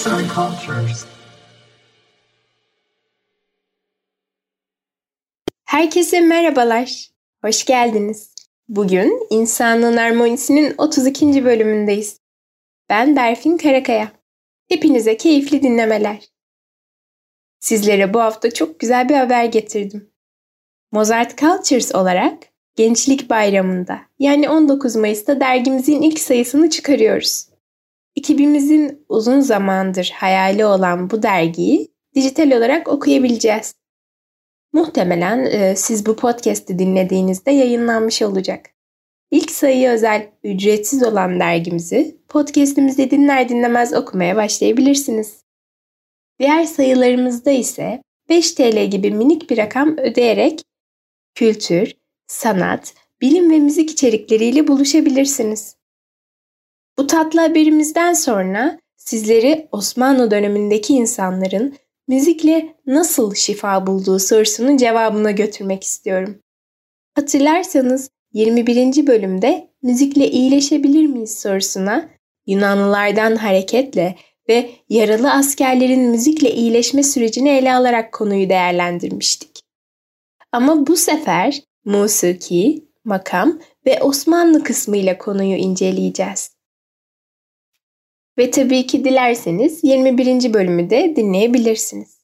Arts and Cultures. Herkese merhabalar. Hoş geldiniz. Bugün İnsanlığın Harmonisi'nin 32. bölümündeyiz. Ben Berfin Karakaya. Hepinize keyifli dinlemeler. Sizlere bu hafta çok güzel bir haber getirdim. Mozart Cultures olarak Gençlik Bayramı'nda yani 19 Mayıs'ta dergimizin ilk sayısını çıkarıyoruz. Ekibimizin uzun zamandır hayali olan bu dergiyi dijital olarak okuyabileceğiz. Muhtemelen e, siz bu podcast'i dinlediğinizde yayınlanmış olacak. İlk sayı özel ücretsiz olan dergimizi podcast'imizi dinler dinlemez okumaya başlayabilirsiniz. Diğer sayılarımızda ise 5 TL gibi minik bir rakam ödeyerek kültür, sanat, bilim ve müzik içerikleriyle buluşabilirsiniz. Bu tatlı haberimizden sonra sizleri Osmanlı dönemindeki insanların müzikle nasıl şifa bulduğu sorusunun cevabına götürmek istiyorum. Hatırlarsanız 21. bölümde müzikle iyileşebilir miyiz sorusuna Yunanlılardan hareketle ve yaralı askerlerin müzikle iyileşme sürecini ele alarak konuyu değerlendirmiştik. Ama bu sefer musiki, makam ve Osmanlı kısmıyla konuyu inceleyeceğiz. Ve tabii ki dilerseniz 21. bölümü de dinleyebilirsiniz.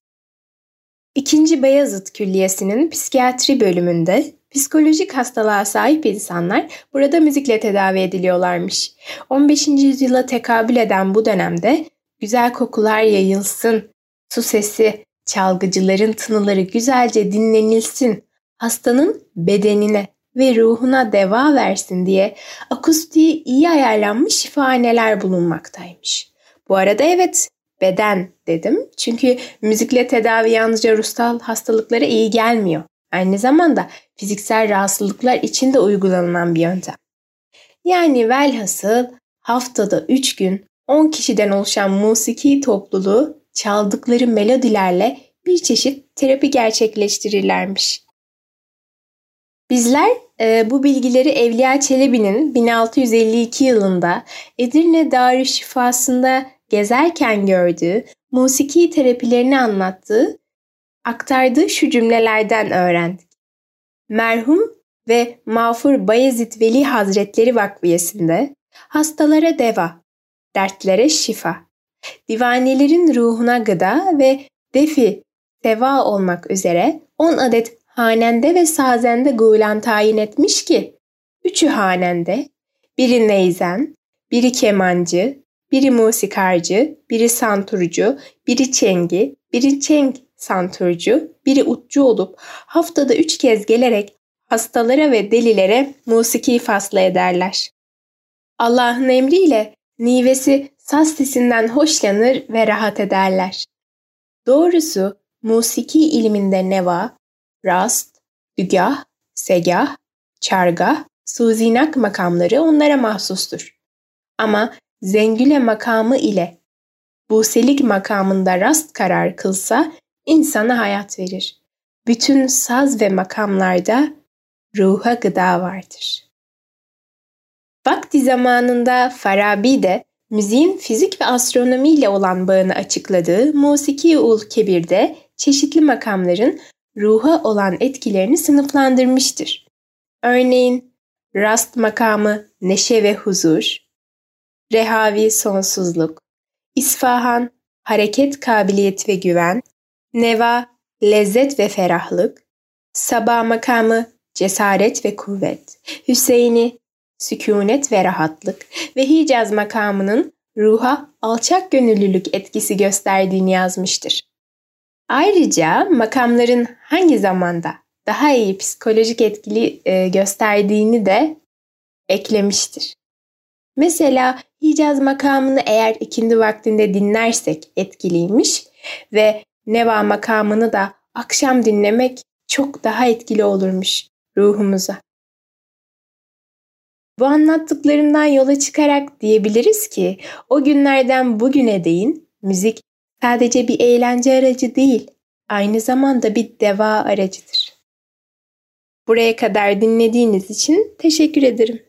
İkinci Beyazıt Külliyesi'nin psikiyatri bölümünde psikolojik hastalığa sahip insanlar burada müzikle tedavi ediliyorlarmış. 15. yüzyıla tekabül eden bu dönemde güzel kokular yayılsın, su sesi, çalgıcıların tınıları güzelce dinlenilsin, hastanın bedenine ve ruhuna deva versin diye akustiği iyi ayarlanmış şifahaneler bulunmaktaymış. Bu arada evet beden dedim. Çünkü müzikle tedavi yalnızca ruhsal hastalıklara iyi gelmiyor. Aynı zamanda fiziksel rahatsızlıklar için de uygulanılan bir yöntem. Yani velhasıl haftada 3 gün 10 kişiden oluşan musiki topluluğu çaldıkları melodilerle bir çeşit terapi gerçekleştirirlermiş. Bizler e, bu bilgileri Evliya Çelebi'nin 1652 yılında Edirne Darüşşifası'nda gezerken gördüğü musiki terapilerini anlattığı, aktardığı şu cümlelerden öğrendik. Merhum ve Mağfur Bayezid Veli Hazretleri Vakfiyesi'nde hastalara deva, dertlere şifa, divanelerin ruhuna gıda ve defi seva olmak üzere 10 adet hanende ve sazende gulen tayin etmiş ki, üçü hanende, biri neyzen, biri kemancı, biri musikarcı, biri santurcu, biri çengi, biri çeng santurcu, biri utçu olup haftada üç kez gelerek hastalara ve delilere musiki fasla ederler. Allah'ın emriyle nivesi saz sesinden hoşlanır ve rahat ederler. Doğrusu musiki ilminde neva, rast, dügah, segah, çargah, suzinak makamları onlara mahsustur. Ama zengüle makamı ile buselik makamında rast karar kılsa insana hayat verir. Bütün saz ve makamlarda ruha gıda vardır. Vakti zamanında Farabi de müziğin fizik ve astronomi ile olan bağını açıkladığı Musiki Ul Kebir'de çeşitli makamların ruha olan etkilerini sınıflandırmıştır. Örneğin rast makamı neşe ve huzur, rehavi sonsuzluk, isfahan hareket kabiliyet ve güven, neva lezzet ve ferahlık, sabah makamı cesaret ve kuvvet, Hüseyin'i sükunet ve rahatlık ve Hicaz makamının ruha alçak gönüllülük etkisi gösterdiğini yazmıştır. Ayrıca makamların hangi zamanda daha iyi psikolojik etkili e, gösterdiğini de eklemiştir. Mesela Hicaz makamını eğer ikindi vaktinde dinlersek etkiliymiş ve Neva makamını da akşam dinlemek çok daha etkili olurmuş ruhumuza. Bu anlattıklarımdan yola çıkarak diyebiliriz ki o günlerden bugüne değin müzik sadece bir eğlence aracı değil, aynı zamanda bir deva aracıdır. Buraya kadar dinlediğiniz için teşekkür ederim.